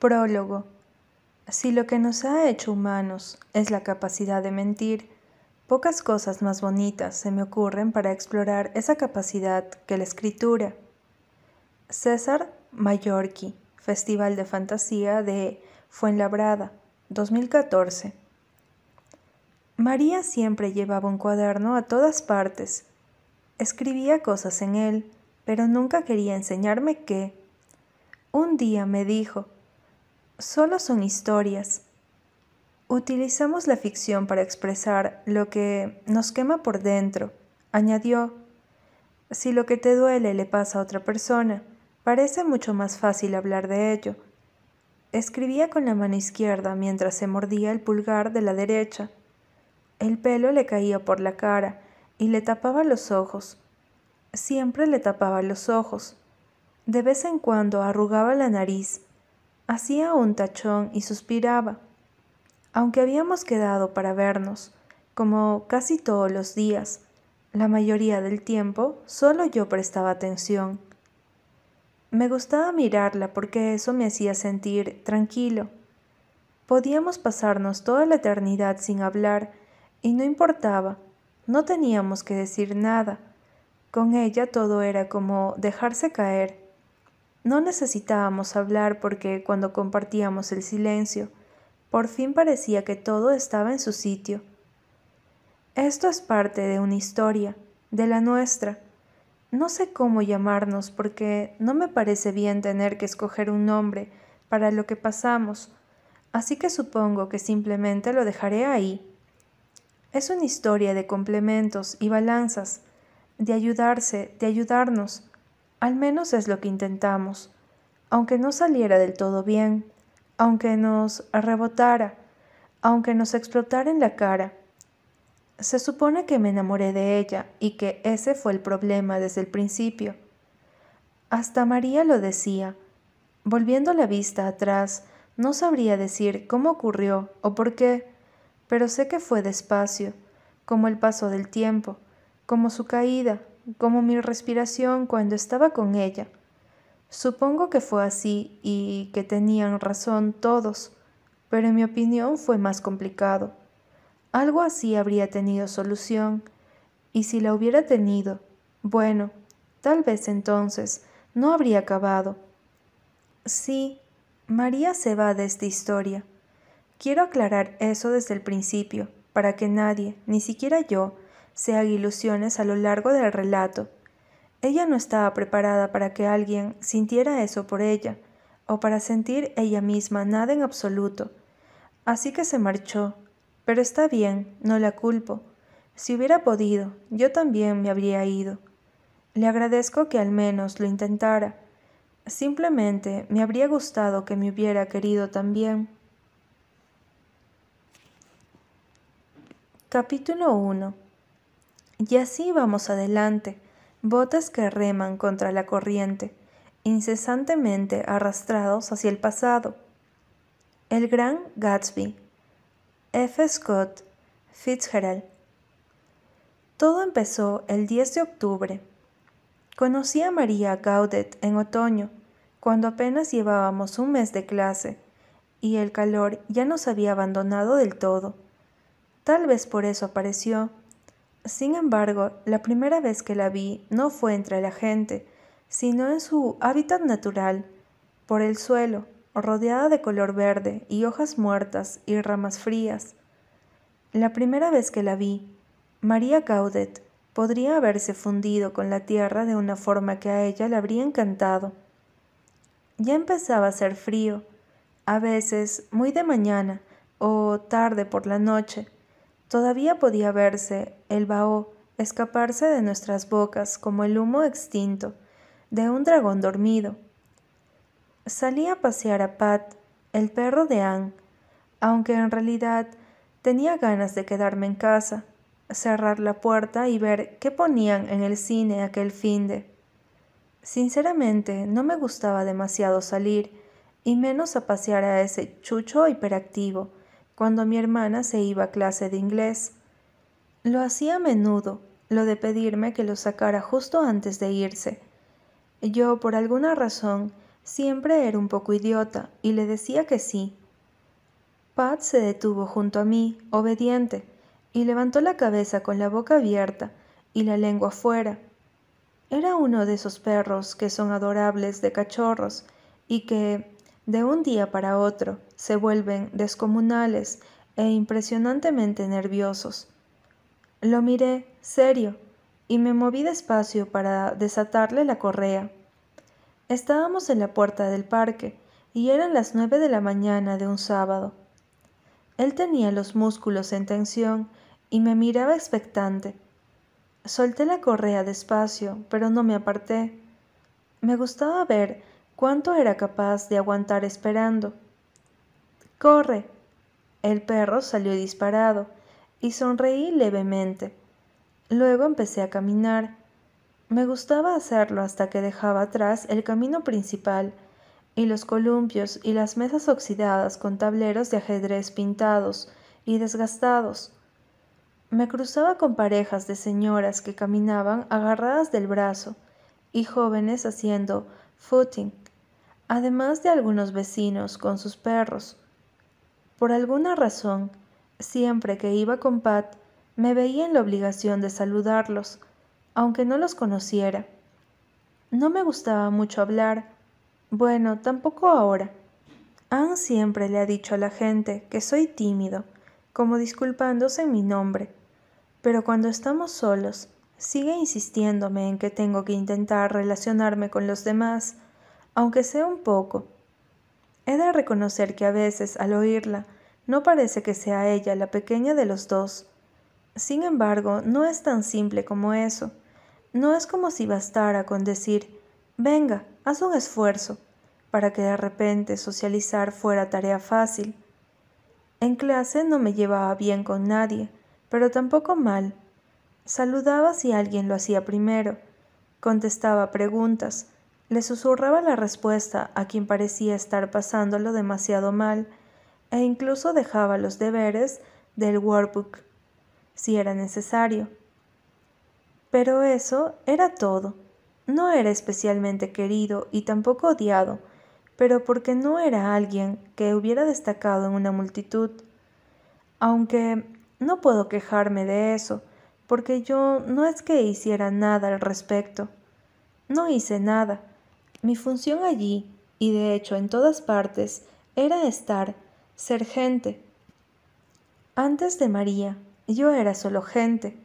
Prólogo. Si lo que nos ha hecho humanos es la capacidad de mentir, pocas cosas más bonitas se me ocurren para explorar esa capacidad que la escritura. César Mallorquí, Festival de Fantasía de Fuenlabrada, 2014. María siempre llevaba un cuaderno a todas partes. Escribía cosas en él, pero nunca quería enseñarme qué. Un día me dijo, solo son historias. Utilizamos la ficción para expresar lo que nos quema por dentro, añadió. Si lo que te duele le pasa a otra persona, parece mucho más fácil hablar de ello. Escribía con la mano izquierda mientras se mordía el pulgar de la derecha. El pelo le caía por la cara y le tapaba los ojos. Siempre le tapaba los ojos. De vez en cuando arrugaba la nariz, hacía un tachón y suspiraba. Aunque habíamos quedado para vernos, como casi todos los días, la mayoría del tiempo solo yo prestaba atención. Me gustaba mirarla porque eso me hacía sentir tranquilo. Podíamos pasarnos toda la eternidad sin hablar y no importaba, no teníamos que decir nada. Con ella todo era como dejarse caer. No necesitábamos hablar porque cuando compartíamos el silencio, por fin parecía que todo estaba en su sitio. Esto es parte de una historia, de la nuestra, no sé cómo llamarnos porque no me parece bien tener que escoger un nombre para lo que pasamos, así que supongo que simplemente lo dejaré ahí. Es una historia de complementos y balanzas, de ayudarse, de ayudarnos. Al menos es lo que intentamos, aunque no saliera del todo bien, aunque nos rebotara, aunque nos explotara en la cara. Se supone que me enamoré de ella y que ese fue el problema desde el principio. Hasta María lo decía. Volviendo la vista atrás, no sabría decir cómo ocurrió o por qué, pero sé que fue despacio, como el paso del tiempo, como su caída, como mi respiración cuando estaba con ella. Supongo que fue así y que tenían razón todos, pero en mi opinión fue más complicado. Algo así habría tenido solución, y si la hubiera tenido, bueno, tal vez entonces no habría acabado. Sí, María se va de esta historia. Quiero aclarar eso desde el principio, para que nadie, ni siquiera yo, se haga ilusiones a lo largo del relato. Ella no estaba preparada para que alguien sintiera eso por ella, o para sentir ella misma nada en absoluto. Así que se marchó, pero está bien, no la culpo. Si hubiera podido, yo también me habría ido. Le agradezco que al menos lo intentara. Simplemente me habría gustado que me hubiera querido también. Capítulo 1 Y así vamos adelante, botes que reman contra la corriente, incesantemente arrastrados hacia el pasado. El gran Gatsby, F. Scott Fitzgerald. Todo empezó el 10 de octubre. Conocí a María Gaudet en otoño, cuando apenas llevábamos un mes de clase, y el calor ya nos había abandonado del todo. Tal vez por eso apareció. Sin embargo, la primera vez que la vi no fue entre la gente, sino en su hábitat natural, por el suelo, rodeada de color verde y hojas muertas y ramas frías. La primera vez que la vi, María Gaudet podría haberse fundido con la tierra de una forma que a ella le habría encantado. Ya empezaba a ser frío, a veces muy de mañana o tarde por la noche. Todavía podía verse el vaho escaparse de nuestras bocas como el humo extinto de un dragón dormido. Salí a pasear a Pat, el perro de Anne, aunque en realidad tenía ganas de quedarme en casa, cerrar la puerta y ver qué ponían en el cine aquel finde. Sinceramente, no me gustaba demasiado salir, y menos a pasear a ese chucho hiperactivo, cuando mi hermana se iba a clase de inglés. Lo hacía a menudo, lo de pedirme que lo sacara justo antes de irse. Yo, por alguna razón, Siempre era un poco idiota y le decía que sí. Pat se detuvo junto a mí, obediente, y levantó la cabeza con la boca abierta y la lengua fuera. Era uno de esos perros que son adorables de cachorros y que, de un día para otro, se vuelven descomunales e impresionantemente nerviosos. Lo miré, serio, y me moví despacio para desatarle la correa. Estábamos en la puerta del parque y eran las nueve de la mañana de un sábado. Él tenía los músculos en tensión y me miraba expectante. Solté la correa despacio, pero no me aparté. Me gustaba ver cuánto era capaz de aguantar esperando. Corre. El perro salió disparado y sonreí levemente. Luego empecé a caminar. Me gustaba hacerlo hasta que dejaba atrás el camino principal y los columpios y las mesas oxidadas con tableros de ajedrez pintados y desgastados. Me cruzaba con parejas de señoras que caminaban agarradas del brazo y jóvenes haciendo footing, además de algunos vecinos con sus perros. Por alguna razón, siempre que iba con Pat, me veía en la obligación de saludarlos, aunque no los conociera. No me gustaba mucho hablar, bueno, tampoco ahora. Anne siempre le ha dicho a la gente que soy tímido, como disculpándose en mi nombre pero cuando estamos solos, sigue insistiéndome en que tengo que intentar relacionarme con los demás, aunque sea un poco. He de reconocer que a veces, al oírla, no parece que sea ella la pequeña de los dos. Sin embargo, no es tan simple como eso. No es como si bastara con decir, venga, haz un esfuerzo, para que de repente socializar fuera tarea fácil. En clase no me llevaba bien con nadie, pero tampoco mal. Saludaba si alguien lo hacía primero, contestaba preguntas, le susurraba la respuesta a quien parecía estar pasándolo demasiado mal, e incluso dejaba los deberes del workbook, si era necesario. Pero eso era todo. No era especialmente querido y tampoco odiado, pero porque no era alguien que hubiera destacado en una multitud. Aunque no puedo quejarme de eso, porque yo no es que hiciera nada al respecto. No hice nada. Mi función allí, y de hecho en todas partes, era estar, ser gente. Antes de María, yo era solo gente.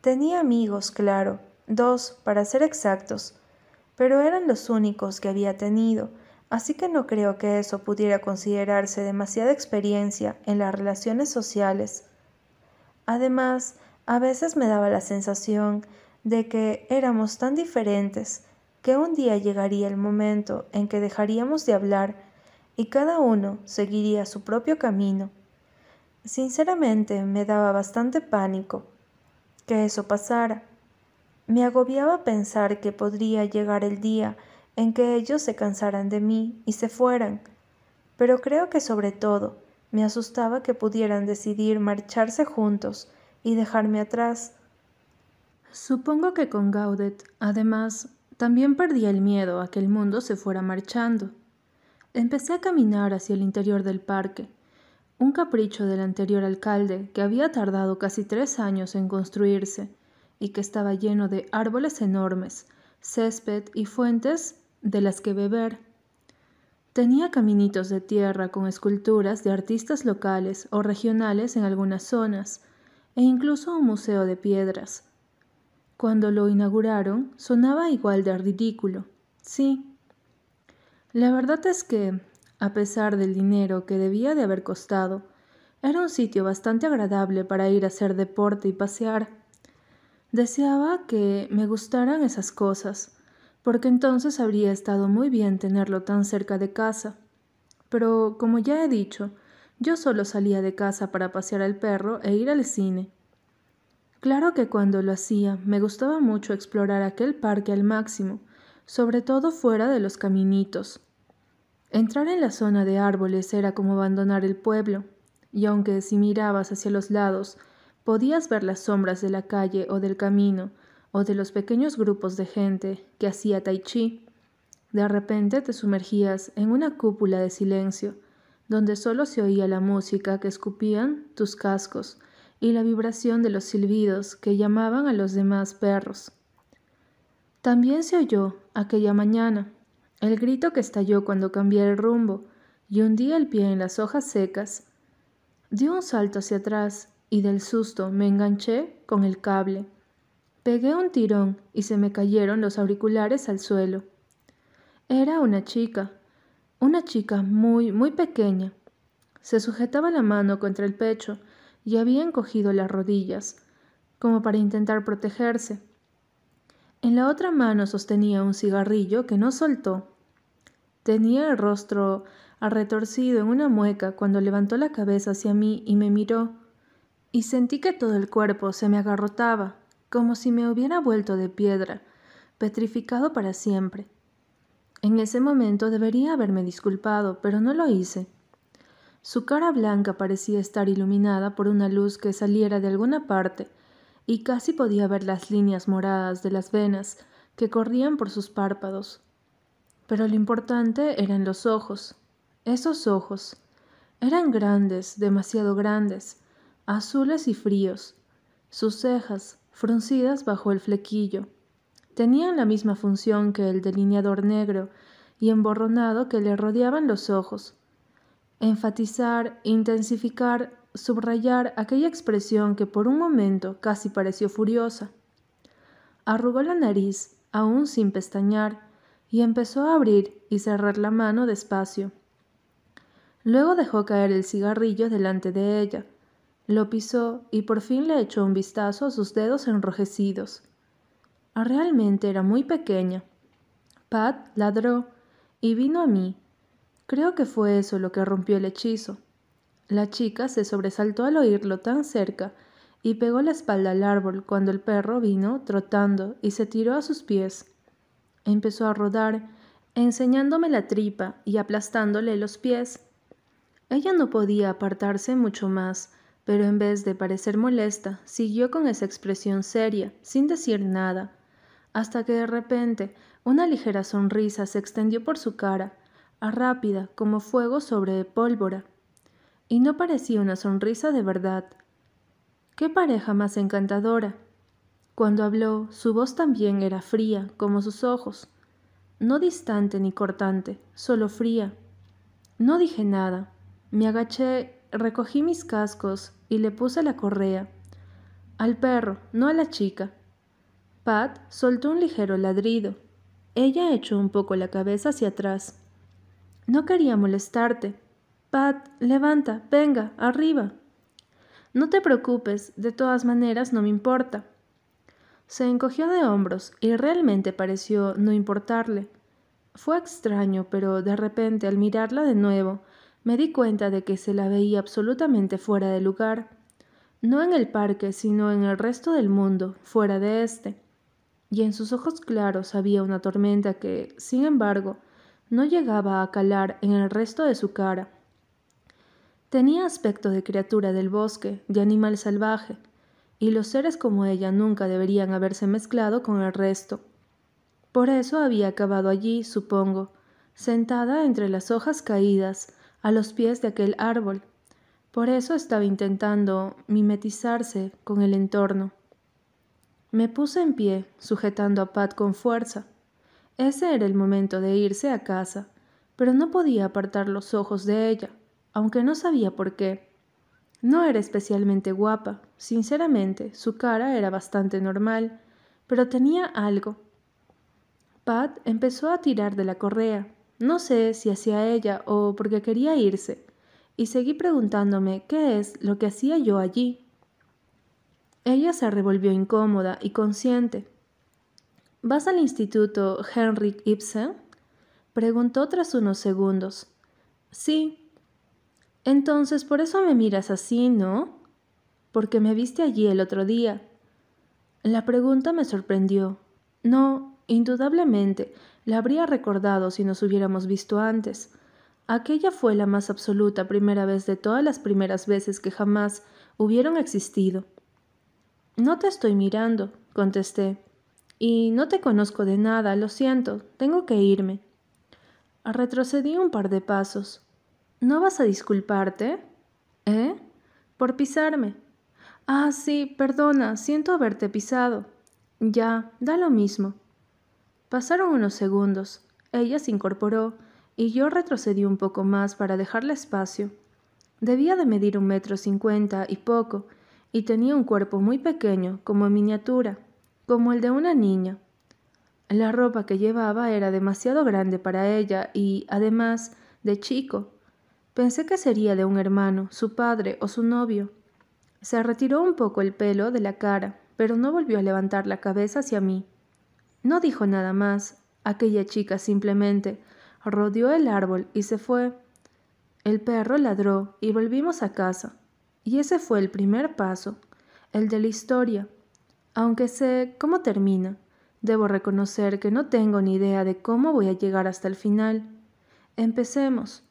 Tenía amigos, claro, dos, para ser exactos, pero eran los únicos que había tenido, así que no creo que eso pudiera considerarse demasiada experiencia en las relaciones sociales. Además, a veces me daba la sensación de que éramos tan diferentes que un día llegaría el momento en que dejaríamos de hablar y cada uno seguiría su propio camino. Sinceramente me daba bastante pánico que eso pasara. Me agobiaba pensar que podría llegar el día en que ellos se cansaran de mí y se fueran, pero creo que sobre todo me asustaba que pudieran decidir marcharse juntos y dejarme atrás. Supongo que con Gaudet, además, también perdí el miedo a que el mundo se fuera marchando. Empecé a caminar hacia el interior del parque, un capricho del anterior alcalde que había tardado casi tres años en construirse y que estaba lleno de árboles enormes, césped y fuentes de las que beber. Tenía caminitos de tierra con esculturas de artistas locales o regionales en algunas zonas, e incluso un museo de piedras. Cuando lo inauguraron, sonaba igual de ridículo. Sí. La verdad es que, a pesar del dinero que debía de haber costado, era un sitio bastante agradable para ir a hacer deporte y pasear. Deseaba que me gustaran esas cosas, porque entonces habría estado muy bien tenerlo tan cerca de casa. Pero, como ya he dicho, yo solo salía de casa para pasear al perro e ir al cine. Claro que cuando lo hacía me gustaba mucho explorar aquel parque al máximo, sobre todo fuera de los caminitos. Entrar en la zona de árboles era como abandonar el pueblo, y aunque si mirabas hacia los lados podías ver las sombras de la calle o del camino, o de los pequeños grupos de gente que hacía tai chi. De repente te sumergías en una cúpula de silencio, donde solo se oía la música que escupían tus cascos y la vibración de los silbidos que llamaban a los demás perros. También se oyó, aquella mañana, el grito que estalló cuando cambié el rumbo y hundí el pie en las hojas secas. Di un salto hacia atrás y del susto me enganché con el cable. Pegué un tirón y se me cayeron los auriculares al suelo. Era una chica, una chica muy, muy pequeña. Se sujetaba la mano contra el pecho y había encogido las rodillas, como para intentar protegerse. En la otra mano sostenía un cigarrillo que no soltó. Tenía el rostro arretorcido en una mueca cuando levantó la cabeza hacia mí y me miró, y sentí que todo el cuerpo se me agarrotaba, como si me hubiera vuelto de piedra, petrificado para siempre. En ese momento debería haberme disculpado, pero no lo hice. Su cara blanca parecía estar iluminada por una luz que saliera de alguna parte, y casi podía ver las líneas moradas de las venas que corrían por sus párpados. Pero lo importante eran los ojos. Esos ojos. Eran grandes, demasiado grandes, azules y fríos. Sus cejas, fruncidas bajo el flequillo, tenían la misma función que el delineador negro y emborronado que le rodeaban los ojos. Enfatizar, intensificar, subrayar aquella expresión que por un momento casi pareció furiosa. Arrugó la nariz, aún sin pestañear, y empezó a abrir y cerrar la mano despacio. Luego dejó caer el cigarrillo delante de ella, lo pisó y por fin le echó un vistazo a sus dedos enrojecidos. Realmente era muy pequeña. Pat ladró y vino a mí. Creo que fue eso lo que rompió el hechizo. La chica se sobresaltó al oírlo tan cerca y pegó la espalda al árbol cuando el perro vino trotando y se tiró a sus pies. Empezó a rodar, enseñándome la tripa y aplastándole los pies. Ella no podía apartarse mucho más, pero en vez de parecer molesta, siguió con esa expresión seria, sin decir nada, hasta que de repente una ligera sonrisa se extendió por su cara, rápida como fuego sobre pólvora. Y no parecía una sonrisa de verdad. ¡Qué pareja más encantadora! Cuando habló, su voz también era fría, como sus ojos. No distante ni cortante, solo fría. No dije nada. Me agaché, recogí mis cascos y le puse la correa. Al perro, no a la chica. Pat soltó un ligero ladrido. Ella echó un poco la cabeza hacia atrás. No quería molestarte. Pat, levanta, venga, arriba. No te preocupes, de todas maneras no me importa. Se encogió de hombros y realmente pareció no importarle. Fue extraño, pero de repente al mirarla de nuevo, me di cuenta de que se la veía absolutamente fuera de lugar, no en el parque, sino en el resto del mundo, fuera de éste. Y en sus ojos claros había una tormenta que, sin embargo, no llegaba a calar en el resto de su cara. Tenía aspecto de criatura del bosque, de animal salvaje, y los seres como ella nunca deberían haberse mezclado con el resto. Por eso había acabado allí, supongo, sentada entre las hojas caídas, a los pies de aquel árbol. Por eso estaba intentando mimetizarse con el entorno. Me puse en pie, sujetando a Pat con fuerza. Ese era el momento de irse a casa, pero no podía apartar los ojos de ella, aunque no sabía por qué. No era especialmente guapa, sinceramente, su cara era bastante normal, pero tenía algo. Pat empezó a tirar de la correa, no sé si hacia ella o porque quería irse, y seguí preguntándome qué es lo que hacía yo allí. Ella se revolvió incómoda y consciente. ¿Vas al instituto Henrik Ibsen? preguntó tras unos segundos. Sí, entonces, por eso me miras así, ¿no? Porque me viste allí el otro día. La pregunta me sorprendió. No, indudablemente, la habría recordado si nos hubiéramos visto antes. Aquella fue la más absoluta primera vez de todas las primeras veces que jamás hubieron existido. No te estoy mirando, contesté. Y no te conozco de nada, lo siento, tengo que irme. Retrocedí un par de pasos. ¿No vas a disculparte? ¿Eh? Por pisarme. Ah, sí, perdona, siento haberte pisado. Ya, da lo mismo. Pasaron unos segundos. Ella se incorporó y yo retrocedí un poco más para dejarle espacio. Debía de medir un metro cincuenta y poco, y tenía un cuerpo muy pequeño, como en miniatura, como el de una niña. La ropa que llevaba era demasiado grande para ella y, además, de chico. Pensé que sería de un hermano, su padre o su novio. Se retiró un poco el pelo de la cara, pero no volvió a levantar la cabeza hacia mí. No dijo nada más. Aquella chica simplemente rodeó el árbol y se fue. El perro ladró y volvimos a casa. Y ese fue el primer paso, el de la historia. Aunque sé cómo termina, debo reconocer que no tengo ni idea de cómo voy a llegar hasta el final. Empecemos.